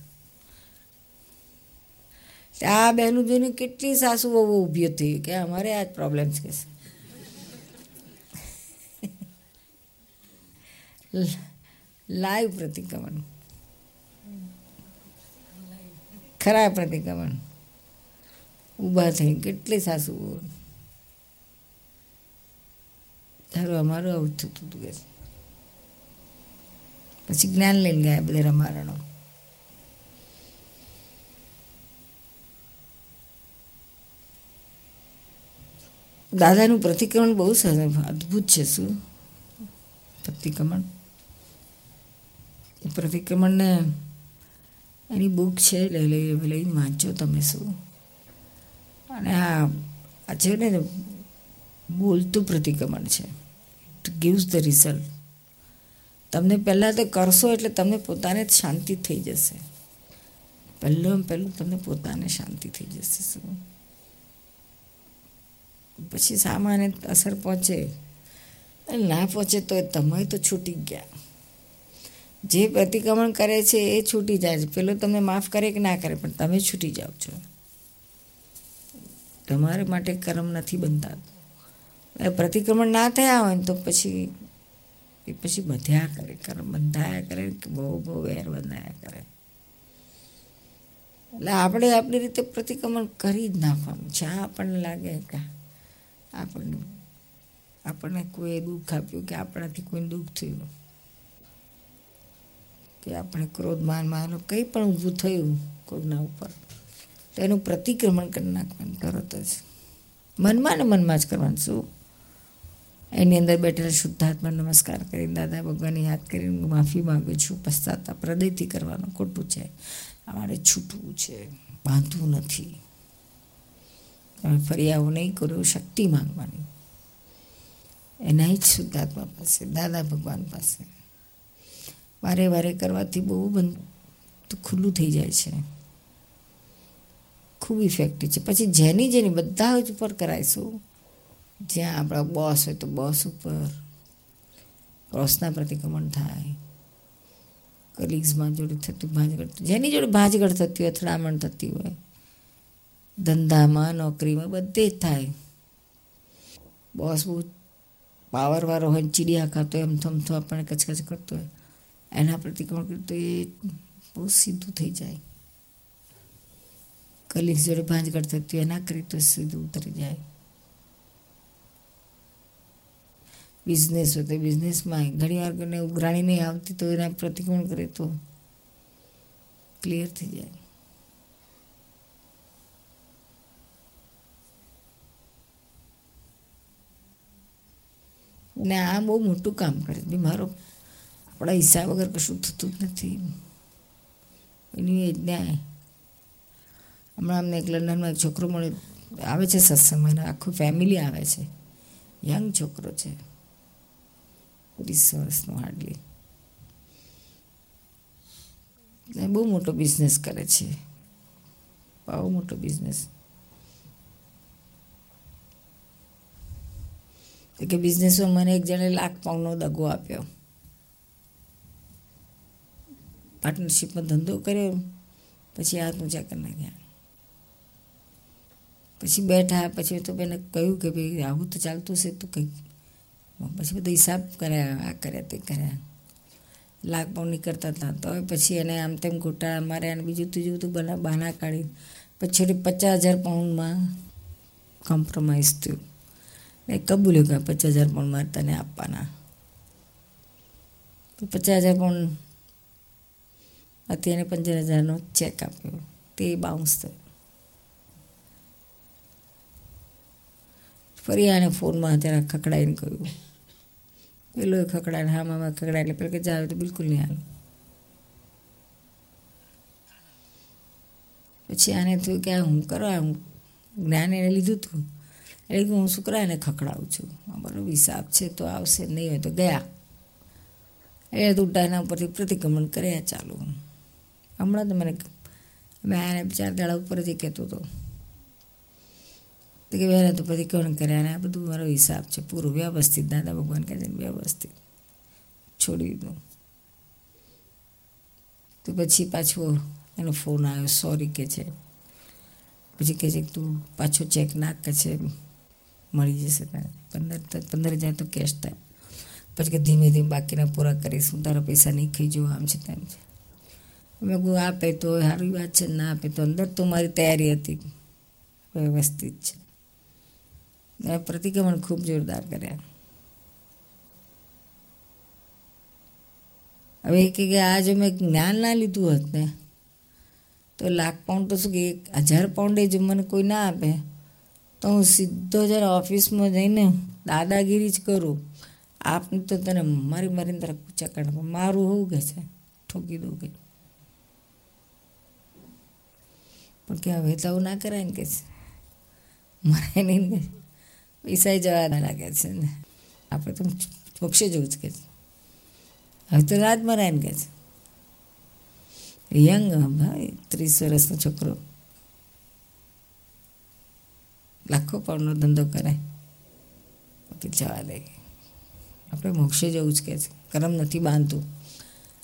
આ બહેનું જોઈને કેટલી સાસુ બહુ ઊભી થઈ કે અમારે આ જ પ્રોબ્લેમ છે. લાઈવ પ્રતિક્રમણ. ખરા પ્રતિક્રમણ. ઊભા થઈ કેટલી સાસુ તારું અમારું આવું થતું હતું કે પછી જ્ઞાન લઈને ગયા બધા રમારણો. દાદાનું પ્રતિક્રમણ બહુ અદ્ભુત છે શું? પ્રતિક્રમણ? એ પ્રતિક્રમણને એની બુક છે, લઈ લઈ લઈને વાંચો તમે શું. અને આ આ છે ને બોલતું પ્રતિક્રમણ છે. ઇટ ગીવ્સ ધ રિઝલ્ટ તમને પહેલાં તો કરશો એટલે તમને પોતાને જ શાંતિ થઈ જશે. પહેલું પહેલું તમને પોતાને શાંતિ થઈ જશે શું. પછી સામાન્ય અસર પહોંચે. ના પહોંચે તો તમે તો છૂટી ગયા. જે પ્રતિક્રમણ કરે છે એ છૂટી જાય છે. પેલો તમને માફ કરે કે ના કરે, પણ તમે છૂટી જાઓ છો. તમારે માટે કર્મ નથી બનતા. પ્રતિક્રમણ ના થયા હોય તો પછી, એ પછી બધ્યા કરે. કર્મ બંધાયા કરે બહુ બહુ વેર બંધાયા કરે. એટલે આપણે આપણી રીતે પ્રતિક્રમણ કરી જ નાખવાનું. જ્યાં આપણને લાગે કે આપણને આપણને કોઈ દુઃખ આપ્યું કે આપણાથી કોઈ દુઃખ થયું. કે આપણે ક્રોધ, માન માનો કંઈ પણ ઊભું થયું કોઈના ઉપર, તો એનું પ્રતિક્રમણ કરી નાખવાનું તરત જ. મનમાં ને મનમાં જ કરવાનું. શું? એની અંદર બેઠેલા શુદ્ધાત્મા નમસ્કાર કરીને, દાદા ભગવાનની યાદ કરીને માફી માગું છું. પશ્ચાતાપ હૃદયથી કરવાનું ખોટું છે. અમારે છૂટવું છે. બાંધવું નથી. તમે ફરી આવું નહીં કરો, શક્તિ માંગવાની. એના જ શુદ્ધાત્મા પાસે, દાદા ભગવાન પાસે. વારે વારે કરવાથી બહુ બંધ ખુલ્લું થઈ જાય છે. ખૂબ ઇફેક્ટિવ છે. પછી જેની જેની બધા જ ઉપર કરાવીશું જ્યાં આપણા બોસ હોય તો બોસ ઉપર. ક્રોસના પ્રતિક્રમણ થાય. કલીગ્સમાં જોડે થતું ભાંજગડ જેની જોડે ભાંજગડ થતી હોય, અથડામણ થતી હોય, ધંધામાં, નોકરીમાં બધે જ થાય. બોસ બહુ પાવરવાળો હોય ચીડિયા ખાતો એમ થમથો આપણને કચકચ કરતો હોય. એના પ્રતિક્રમણ કરતો એ બહુ સીધું થઈ જાય. કલીગ્સ જોડે ભાંજગડ થતી હોય એના કરી, તો સીધું ઉતરી જાય. બિઝનેસ હોય તો બિઝનેસમાં ઘણી વાર કોઈને ઉઘરાણી નહીં આવતી તો એના પ્રતિકોણ કરે તો? ક્લિયર થઈ જાય. ને આ બહુ મોટું કામ કરે મારો આપણા હિસાબ વગર કશું થતું જ નથી. એની એ ન્યાય. હમણાં અમને એક લંડનમાં એક છોકરો મળે આવે છે સત્સંગમાં. આખું ફેમિલી આવે છે. યંગ છોકરો છે. વીસ વર્ષનો હાર્ડલી બહુ મોટો બિઝનેસ કરે છે. બહુ મોટો બિઝનેસ કે બિઝનેસમાં મને એક જણે લાખ પાઉન્ડનો દગો આપ્યો. પાર્ટનરશિપમાં ધંધો કર્યો, પછી ઊંચા કરી નાખ્યા. પછી બેઠા, પછી તો બેને કહ્યું કે ભાઈ આવું તો ચાલતું છે તો કંઈક. પછી બધા હિસાબ કર્યા, આ કર્યા, તે કર્યા. લાખ પાઉન્ડની કરતા હતા. તો પછી એને આમ તેમ ઘોટાળા માર્યા અને બીજું ત્રીજું બધું બના, બહાના કાઢી. પછી પચાસ હજાર પાઉન્ડમાં કોમ્પ્રોમાઇઝ થયું. એ કબૂલ્યું કે પચાસ હજાર પાઉન્ડ મારે તને આપવાના. તો પચાસ હજાર પાઉન્ડ એને પંદર હજારનો ચેક આપ્યો. તે બાઉન્સ થયો. ફરી આને ફોનમાં જરા ખકડાઈને કહ્યું. પેલો ખકડાને હા મામા ખકડાય એટલે પેલો કે જાવ તો બિલકુલ નહીં હાલ. પછી આને થયું કે હું કરો હું જ્ઞાન એને લીધું હતું એટલે હું શુક્રાને ખખડાવું છું. અમારો હિસાબ છે, તો આવશે, નહીં હોય તો ગયા. એ દુడ్ડા એના ઉપરથી પ્રતિક્રમણ કર્યા, ચાલુ. હમણાં તો મને મેં આને ચાર દાડા ઉપર જ કહેતો હતો. તો કે વહેલા તો પછી કોણ કર્યા અને આ બધું મારો હિસાબ છે. પૂરું વ્યવસ્થિત, દાદા ભગવાન કહે છે વ્યવસ્થિત. છોડી દીધું. તો પછી પાછો એનો ફોન આવ્યો સોરી કે છે. પછી કહે છે કે તું પાછો ચેક નાખ કે છે. મળી જશે તને પંદર પંદર હજાર તો કેશ થાય. પછી કે ધીમે ધીમે બાકીના પૂરા કરીશ. હું તારા પૈસા નહીં ખાઈ જવું આમ છે તેમ છે. મેં કહું આપે તો સારી વાત છે, ના આપે તો અંદર તો મારી તૈયારી હતી, વ્યવસ્થિત છે. મેં પ્રતિક્રમણ ખૂબ જોરદાર કર્યા. હવે એ કે આ જો મેં જ્ઞાન ના લીધું હોત ને, તો લાખ પાઉન્ડ તો શું કે એક હજાર પાઉન્ડે જો મને કોઈ ના આપે. તો હું સીધો જરા ઓફિસમાં જઈને દાદાગીરી જ કરું. આપને તો તને મારી મારીને તારા કૂચા કાઢ મારું હોવું કે છે? ઠોકી દઉં કે પણ કે હવે તો આવું ના કરાય ને કે છે. મરાય નહીં ને પૈસા જવાના લાગે છે ને. આપણે તો મોક્ષે જવું જ કે છે. હવે તો રાત મરાય ને કે છે. યંગ ભાઈ, ત્રીસ વર્ષનો છોકરો. લાખો પાઉન્ડનો ધંધો કરાય તો જવા દે. આપણે મોક્ષે જવું જ કે છે. કરમ નથી બાંધતું.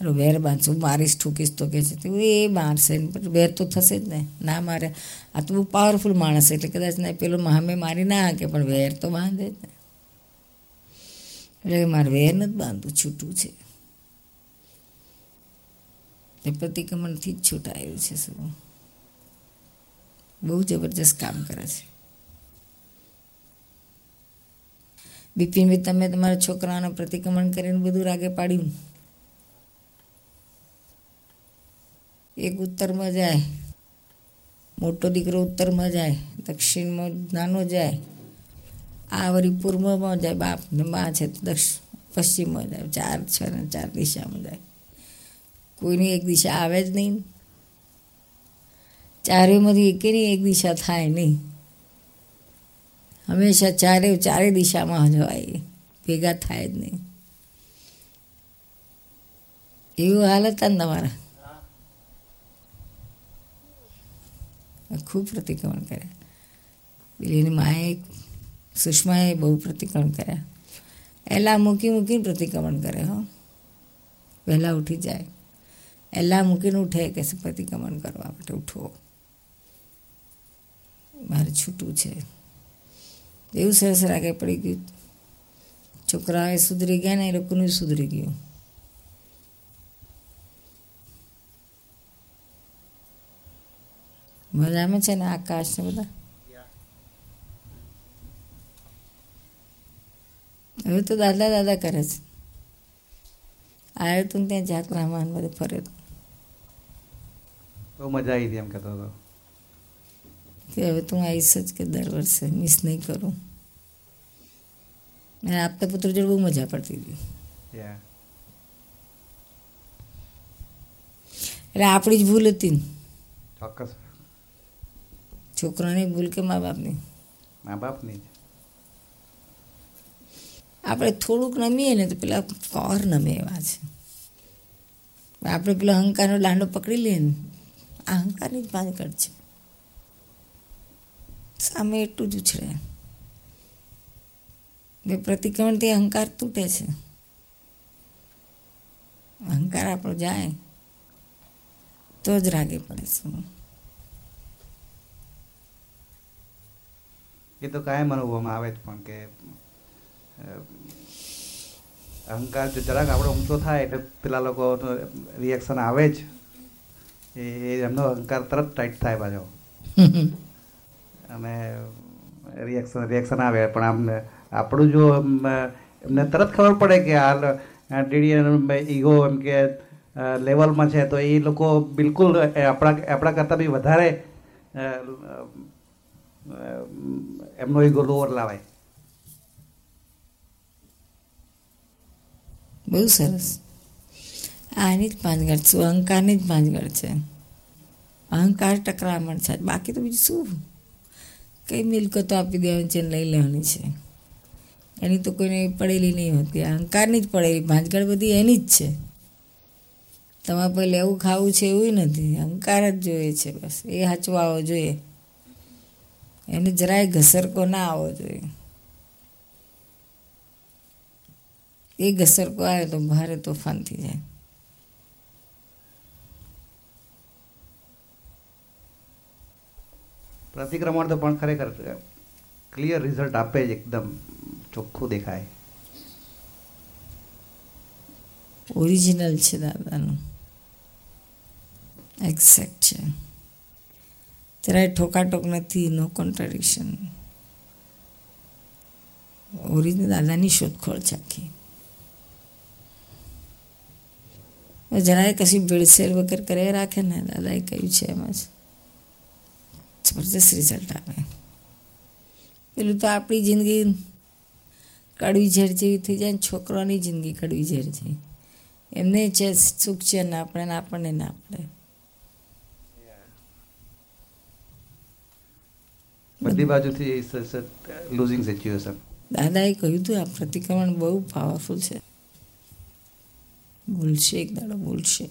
વેર બાંધશું મારીશ ઠૂકીશ તો કે છે. તો એ મારશે વેર તો થશે જ ને. ના મારે. આ તો બહુ પાવરફુલ માણસ એટલે કદાચ ના પેલો મહામે મારી ના હાકે, પણ વેર તો બાંધે જ ને. એટલે મારે વેર નથી બાંધવું, છૂટું છે. એ પ્રતિક્રમણથી જ છૂટાયું છે શું. બહુ જબરજસ્ત કામ કરે છે. બિપિનભાઈ, તમે તમારા છોકરાઓને પ્રતિક્રમણ કરીને બધું રાગે પાડ્યું? એક ઉત્તરમાં જાય, મોટો દીકરો ઉત્તરમાં જાય, દક્ષિણમાં નાનો જાય, આ વળી પૂર્વમાં જાય, બાપ ને મા છે તો દક્ષિણ પશ્ચિમમાં જાય, ચાર છ ને ચાર દિશામાં જાય. કોઈની એક દિશા આવે જ નહીં. ચારેયમાંથી એકેની એક દિશા થાય નહીં. હંમેશા ચારે ચારે દિશામાં જવાય, ભેગા થાય જ નહીં. એવું હાલત હતા તમારા. ખૂબ પ્રતિક્રમણ કર્યા. પેલી એની માએ સુષ્માએ બહુ પ્રતિક્રમણ કર્યા. એલા મૂકી મૂકીને પ્રતિક્રમણ કરે, હો. વહેલા ઉઠી જાય. એલા મૂકીને ઉઠે કે પ્રતિક્રમણ કરવા માટે? ઉઠો. મારે છૂટું છે. એવું સરસ રાગે પડી ગયું. છોકરાએ સુધરી ગયા ને એ લોકોનું સુધરી ગયું. મજામાં છે ને આકાશ ને બધા હવે તો દાદા દાદા કરે છે આવ્યો તું ત્યાં જાત રામાન બધે ફરે તો બહુ મજા આવી હતી એમ કહેતો હતો કે હવે તું આવીશ જ કે દર વર્ષે મિસ નહીં કરું અને આપતા પુત્ર જોડે બહુ મજા પડતી હતી એટલે આપણી જ ભૂલ હતી ને ચોક્કસ છોકરાની ભૂલ કે મા બાપની? મા બાપની જ. આપણે થોડુંક નમીએ ને તો પેલા કોર નમે એવા છે. આપણે પેલો અહંકારનો દાંડો પકડી લઈએ ને આ અહંકારની જ ભાંજકડ છે. સામે એટલું જ ઉછળે. બે પ્રતિક્રમણથી અહંકાર તૂટે છે. અહંકાર આપણો જાય તો જ રાગે પડે છે. એ તો કાયમ અનુભવમાં આવે જ પણ કે અહંકાર જો જરાક આપણો ઊંચો થાય એટલે પેલા લોકો રિએક્શન આવે જ. એ એમનો અહંકાર તરત ટાઈટ થાય પાછો. અને રિએક્શન રિએક્શન આવે. પણ આમ, આપણું જો એમને તરત ખબર પડે કે આ ડીડી ઈગો એમ કે લેવલમાં છે તો એ લોકો બિલકુલ આપણા આપણા કરતાં બી વધારે એમનો ઈગો લોવર લાવાય. બહુ સરસ. આની જ પાંચગઢ શું અહંકારની જ પાંચગઢ છે. અહંકાર ટકરામણ છે. બાકી તો બીજું શું? કઈ મિલકતો આપી દેવાની છે લઈ લેવાની છે. એની તો કોઈને પડેલી નહીં હોતી. અહંકારની જ પડેલી. ભાંજગળ બધી એની જ છે. તમારે કોઈ લેવું ખાવું છે એવું નથી. અહંકાર જ જોઈએ છે બસ. એ હચવાવો જોઈએ. એને જરાય ઘસરકો ના આવવો જોઈએ. એ ઘસરકો આવે તો ભારે તોફાન થઈ જાય. પ્રતિક્રમણ તો પણ ખરેખર ક્લિયર રિઝલ્ટ આપે જ એકદમ ચોખ્ખું દેખાય. ઓરિજિનલ છે દાદાનું. એક્ઝેક્ટ છે. જરાય ઠોકાટોક નથી નો કોન્ટ્રાડિક્શન ઓરિજિનલ દાદાની શોધખોળ છે આખી. જરાય કશી ભેળસેળ વગર કરે રાખે ને, દાદાએ કહ્યું છે એમાં જ. રિઝલ્ટ આવે પેલું તો આપણી જિંદગી કડવી ઝેર જેવી થઈ જાય ને, છોકરાની જિંદગી કડવી ઝેર જેવી. એમને છે સુખ છે ને આપણે આપણને ના આપણે. બધી બાજુથી લૂઝિંગ સિચ્યુએશન દાદાએ કહ્યું હતું આ પ્રતિક્રમણ બહુ પાવરફુલ છે. ભૂલશે એક દાડો બોલશે